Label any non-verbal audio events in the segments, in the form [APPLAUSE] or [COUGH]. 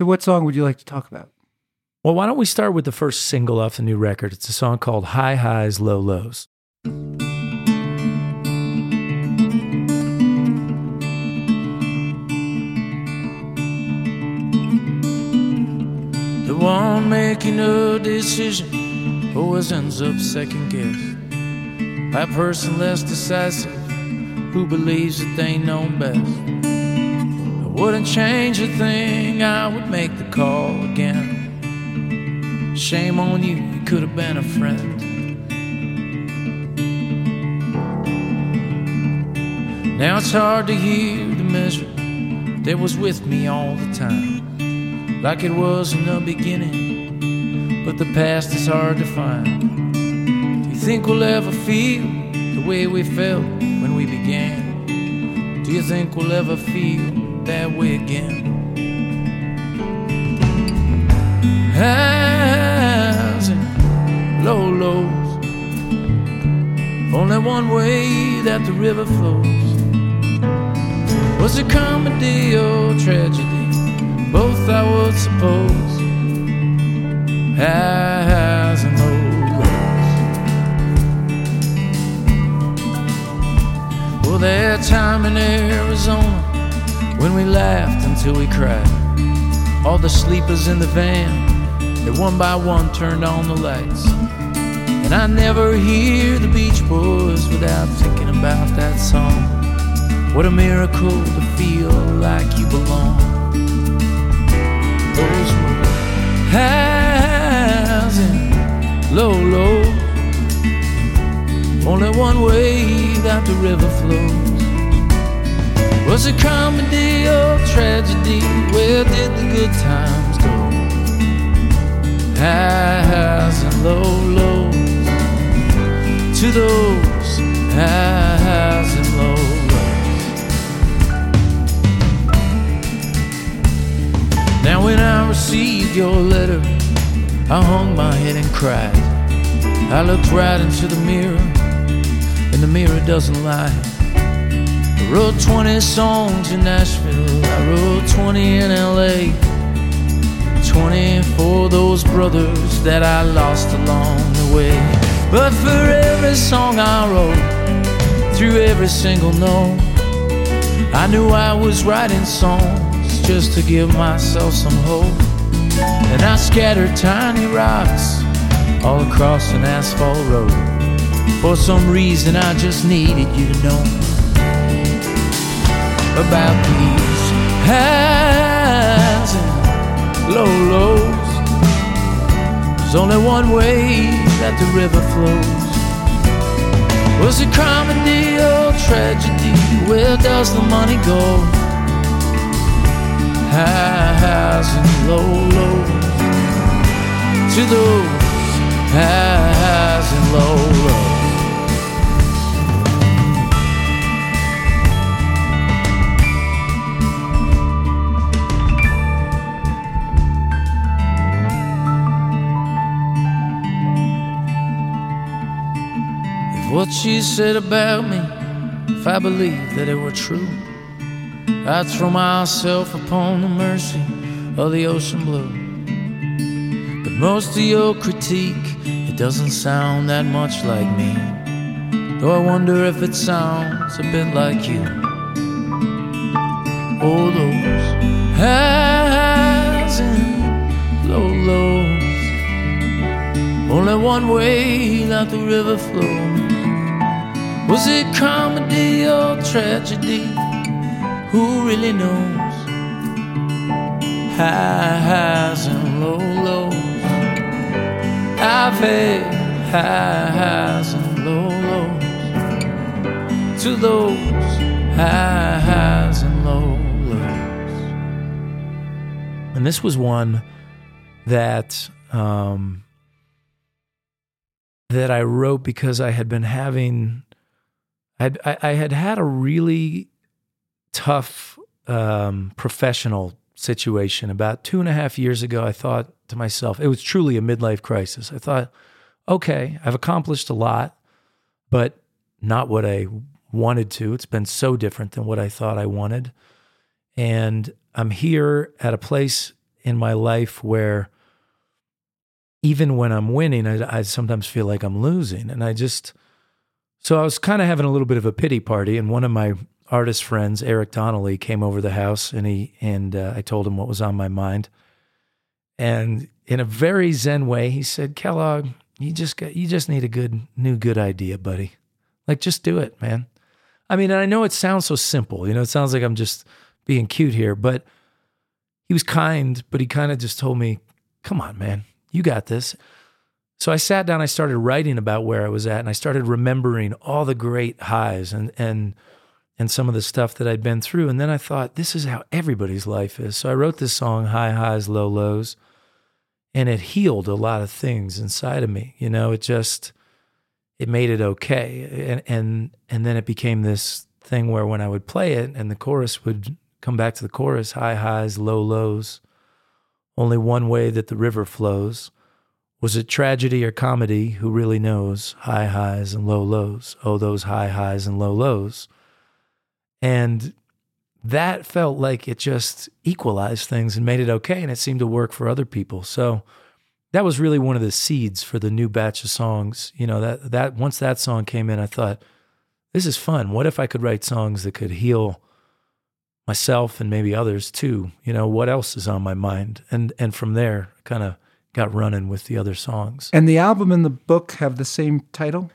So, what song would you like to talk about? Well, why don't we start with the first single off the new record? It's a song called High Highs, Low Lows. The one making a decision always ends up second guess. That person less decisive who believes that they know best. Wouldn't change a thing, I would make the call again. Shame on you, you could have been a friend. Now it's hard to hear the misery that was with me all the time, like it was in the beginning. But the past is hard to find. Do you think we'll ever feel the way we felt when we began? Do you think we'll ever feel that way again? Highs and low lows, only one way that the river flows. Was it comedy or tragedy? Both, I would suppose. Highs we laughed until we cried. All the sleepers in the van, they one by one turned on the lights. And I never hear the Beach Boys without thinking about that song. What a miracle to feel like you belong. Those were highs and low. Only one way that the river flows. Was it comedy or tragedy? Where did the good times go? Highs and low lows. To those highs and low lows. Now, when I received your letter, I hung my head and cried. I looked right into the mirror, and the mirror doesn't lie. I wrote 20 songs in Nashville, I wrote 20 in LA. 20 for those brothers that I lost along the way. But for every song I wrote, through every single note, I knew I was writing songs just to give myself some hope. And I scattered tiny rocks all across an asphalt road. For some reason, I just needed you to know about these highs and low lows. There's only one way that the river flows. Was it comedy or tragedy? Where does the money go? Highs and low lows. To those highs and low lows. What she said about me, if I believed that it were true, I'd throw myself upon the mercy of the ocean blue. But most of your critique, it doesn't sound that much like me. Though I wonder if it sounds a bit like you. Oh, those highs and low lows. Only one way that the river flows. Was it comedy or tragedy? Who really knows? High highs and low lows. I've had high highs and low lows. To those high highs and low lows. And this was one that um, that I wrote because I had been having I'd, I, I had had a really tough um, professional situation about two and a half years ago. I thought to myself, it was truly a midlife crisis. I thought, okay, I've accomplished a lot, but not what I wanted to. It's been so different than what I thought I wanted. And I'm here at a place in my life where even when I'm winning, I, I sometimes feel like I'm losing. And I just, so I was kind of having a little bit of a pity party. And one of my artist friends, Eric Donnelly, came over the house and he, and uh, I told him what was on my mind. And in a very zen way, he said, Kellogg, you just got, you just need a good, new, good idea, buddy. Like, just do it, man. I mean, I know it sounds so simple. You know, it sounds like I'm just being cute here, but he was kind, but he kind of just told me, come on, man, you got this. So I sat down, I started writing about where I was at, and I started remembering all the great highs and and and some of the stuff that I'd been through. And then I thought, this is how everybody's life is. So I wrote this song, High Highs, Low Lows, and it healed a lot of things inside of me. You know, it just it made it okay. And and and then it became this thing where when I would play it and the chorus would come back to the chorus, high highs, low lows, only one way that the river flows. Was it tragedy or comedy? Who really knows? High highs and low lows. Oh, those high highs and low lows. And that felt like it just equalized things and made it okay. And it seemed to work for other people. So that was really one of the seeds for the new batch of songs. You know, that, that once that song came in, I thought, this is fun. What if I could write songs that could heal myself and maybe others too? You know, what else is on my mind? And and from there, kind of got running with the other songs. And the album and the book have the same title?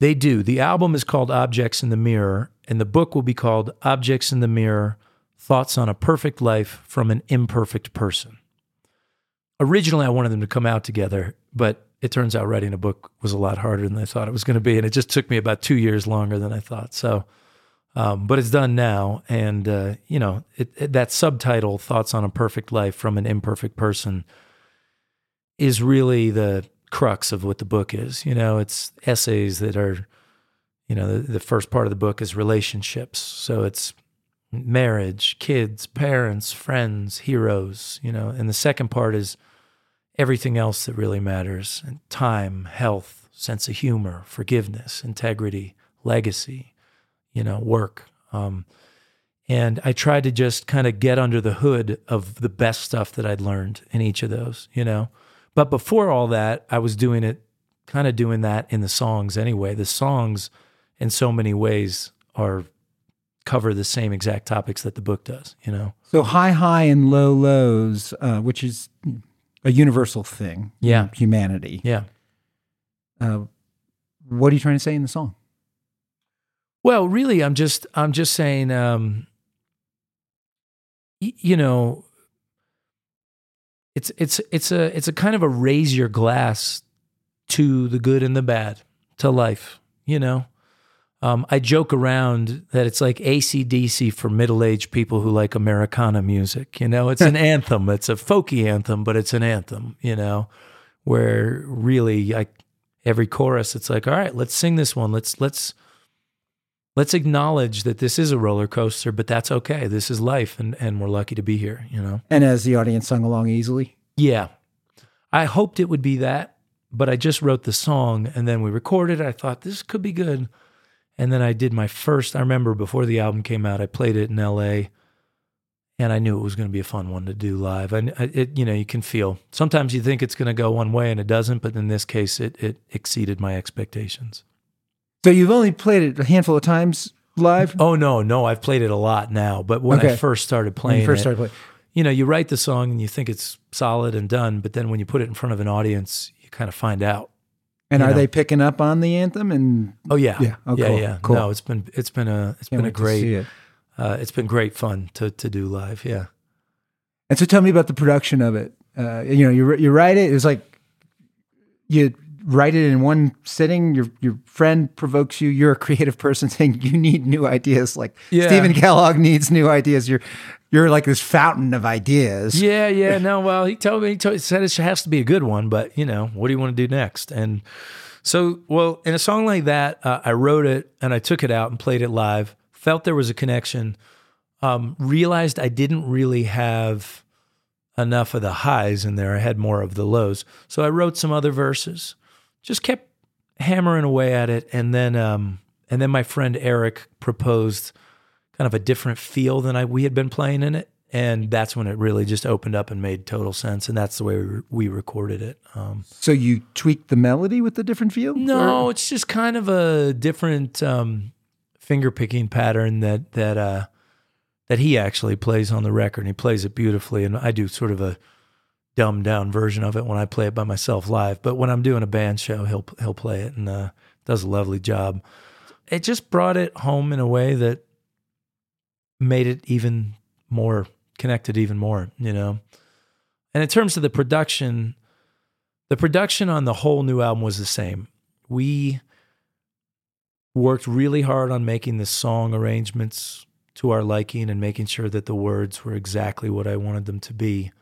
They do. The album is called Objects in the Mirror, and the book will be called Objects in the Mirror Thoughts on a Perfect Life from an Imperfect Person. Originally, I wanted them to come out together, but it turns out writing a book was a lot harder than I thought it was going to be. And it just took me about two years longer than I thought. So, um, but it's done now. And, uh, you know, it, it, that subtitle, Thoughts on a Perfect Life from an Imperfect Person, is really the crux of what the book is. You know, it's essays that are, you know, the, the first part of the book is relationships. So it's marriage, kids, parents, friends, heroes, you know, and the second part is everything else that really matters and time, health, sense of humor, forgiveness, integrity, legacy, you know, work. Um, and I tried to just kind of get under the hood of the best stuff that I'd learned in each of those, you know. But before all that, I was doing it, kind of doing that in the songs anyway. The songs, in so many ways, are cover the same exact topics that the book does, you know. So high high and low lows, uh, which is a universal thing. Yeah. Humanity. Yeah. Uh, what are you trying to say in the song? Well, really, I'm just I'm just saying, um, y- you know, it's it's it's a it's a kind of a raise your glass to the good and the bad to life. You know, um, I joke around that it's like ACDC for middle aged people who like Americana music. You know, it's an [LAUGHS] anthem. It's a folky anthem, but it's an anthem. You know, where really, like every chorus, it's like, all right, let's sing this one. Let's let's let's acknowledge that this is a roller coaster, but that's okay. This is life, and and we're lucky to be here. You know. And as the audience sung along easily? Yeah, I hoped it would be that, but I just wrote the song and then we recorded. I thought this could be good. And then I did my first, I remember before the album came out, I played it in LA and I knew it was going to be a fun one to do live. And it, you know, you can feel sometimes you think it's going to go one way and it doesn't, but in this case, it, it exceeded my expectations. So you've only played it a handful of times live? Oh, no, no. I've played it a lot now. But when Okay. I first started When playing, you first it, started playing. you know, you write the song and you think it's solid and done, but then when you put it in front of an audience, you kind of find out. And are know. they picking up on the anthem? And Oh yeah, Yeah. Oh, yeah, cool. yeah. Cool. No, it's been it's been a it's can't been a wait to see great it. uh, it's been great fun to to do live. Yeah. And so tell me about the production of it. Uh, you know, you you write it. It's like you write it in one sitting. Your your friend provokes you. You're a creative person [LAUGHS] saying you need new ideas. Like Yeah. Stephen Kellogg needs new ideas. You're you're like this fountain of ideas. Yeah, yeah. No, well, he told me he told, said it has to be a good one, but you know, what do you want to do next? And so, well, in a song like that, uh, I wrote it and I took it out and played it live. Felt there was a connection. Um, realized I didn't really have enough of the highs in there. I had more of the lows. So I wrote some other verses. Just kept hammering away at it, and then um, and then my friend Eric proposed kind of a different feel than I we had been playing in it, and that's when it really just opened up and made total sense. And that's the way we, we recorded it. Um, So you tweak the melody with the different feel? no, Or- it's just kind of a different um, finger picking pattern that that uh, that he actually plays on the record. And he plays it beautifully, and I do sort of a dumbed down version of it when I play it by myself live. But when I'm doing a band show, he'll he'll play it and uh, does a lovely job. It just brought it home in a way that made it even more connected, even more. You know. And in terms of the production, the production on the whole new album was the same. We worked really hard on making the song arrangements to our liking and making sure that the words were exactly what I wanted them to be.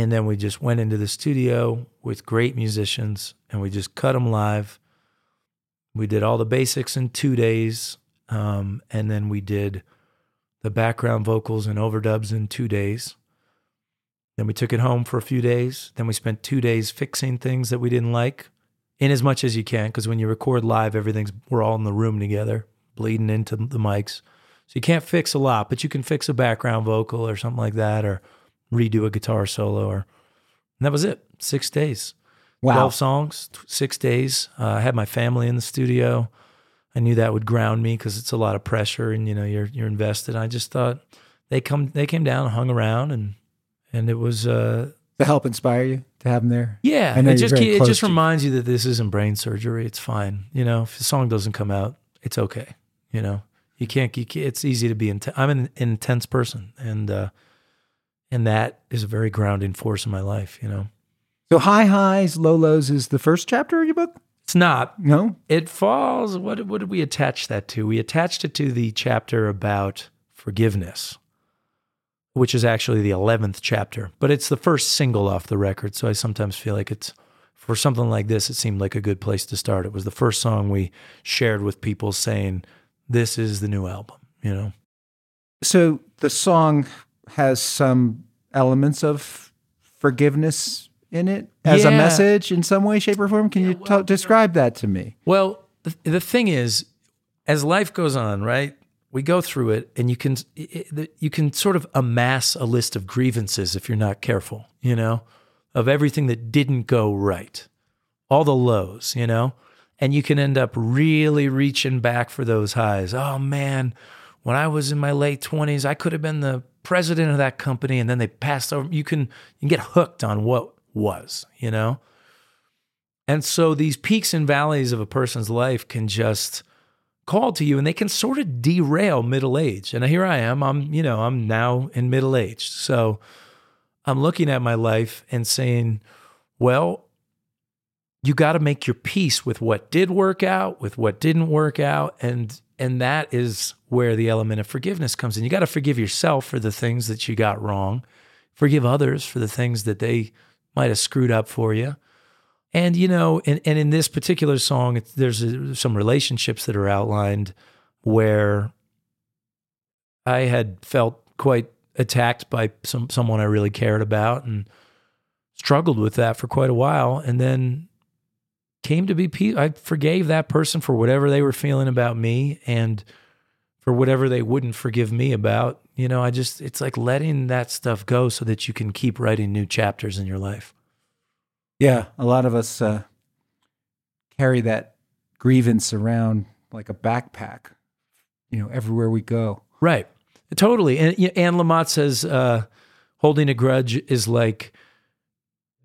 And then we just went into the studio with great musicians and we just cut them live. We did all the basics in two days. Um, and then we did the background vocals and overdubs in two days. Then we took it home for a few days. Then we spent two days fixing things that we didn't like, in as much as you can, because when you record live, everything's we're all in the room together, bleeding into the mics. So you can't fix a lot, but you can fix a background vocal or something like that, or redo a guitar solo, or and that was it. Six days, Wow. twelve songs, t- six days. Uh, I had my family in the studio. I knew that would ground me because it's a lot of pressure, and you know you're you're invested. I just thought they come they came down and hung around, and and it was uh, to help inspire you to have them there. yeah, I know it just it just reminds you that this isn't brain surgery. It's fine. You know, if the song doesn't come out, it's okay. You know, you can't. You can't it's easy to be. Int- I'm an intense person, and uh, and that is a very grounding force in my life. You know, So high highs, low lows is the first chapter of your book. it's not. No, It falls. What what did we attach that to? We attached it to the chapter about forgiveness, which is actually the eleventh chapter, but it's the first single off the record. So I sometimes feel like it's for something like this. It seemed like a good place to start. It was the first song we shared with people, saying, "This is the new album." You know. so the song has some elements of forgiveness in it as a message in some way, shape, or form. Can you ta- describe that to me? Well, the, the thing is, as life goes on, right? We go through it, and you can it- you can sort of amass a list of grievances if you're not careful, you know, of everything that didn't go right, all the lows, you know, and you can end up really reaching back for those highs. Oh man, when I was in my late twenties, I could have been the president of that company, and then they passed over. You can you can get hooked on what was, you know. And so these peaks and valleys of a person's life can just call to you and they can sort of derail middle age. And here I am, I'm, you know, I'm now in middle age. So I'm looking at my life and saying, well, you got to make your peace with what did work out, with what didn't work out, and and that is where the element of forgiveness comes in. You got to forgive yourself for the things that you got wrong. Forgive others for the things that they might have screwed up for you. And you know, and, and in this particular song, there's a, some relationships that are outlined where I had felt quite attacked by some someone I really cared about, and struggled with that for quite a while and then came to be pe- I forgave that person for whatever they were feeling about me and for whatever they wouldn't forgive me about. You know, I just it's like letting that stuff go so that you can keep writing new chapters in your life. Yeah, a lot of us uh, carry that grievance around like a backpack, you know, everywhere we go. Right. Totally. And Anne Lamott says uh, holding a grudge is like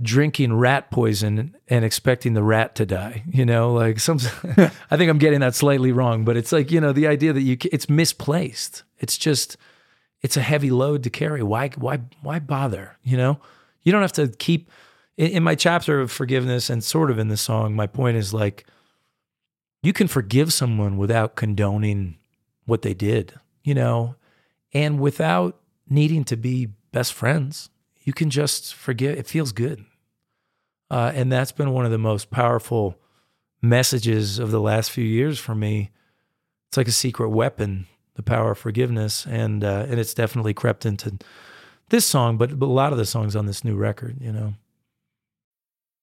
drinking rat poison and expecting the rat to die you know? Like some [LAUGHS] i think i'm getting that slightly wrong but it's like you know the idea that you it's misplaced. It's just it's a heavy load to carry. Why why why bother you know? You don't have to keep in, in my chapter of forgiveness and sort of in the song my point is like you can forgive someone without condoning what they did you know? And without needing to be best friends you can just forget. It feels good. Uh, and that's been one of the most powerful messages of the last few years for me. It's like a secret weapon, the power of forgiveness. And, uh, and it's definitely crept into this song, but, but a lot of the songs on this new record, you know.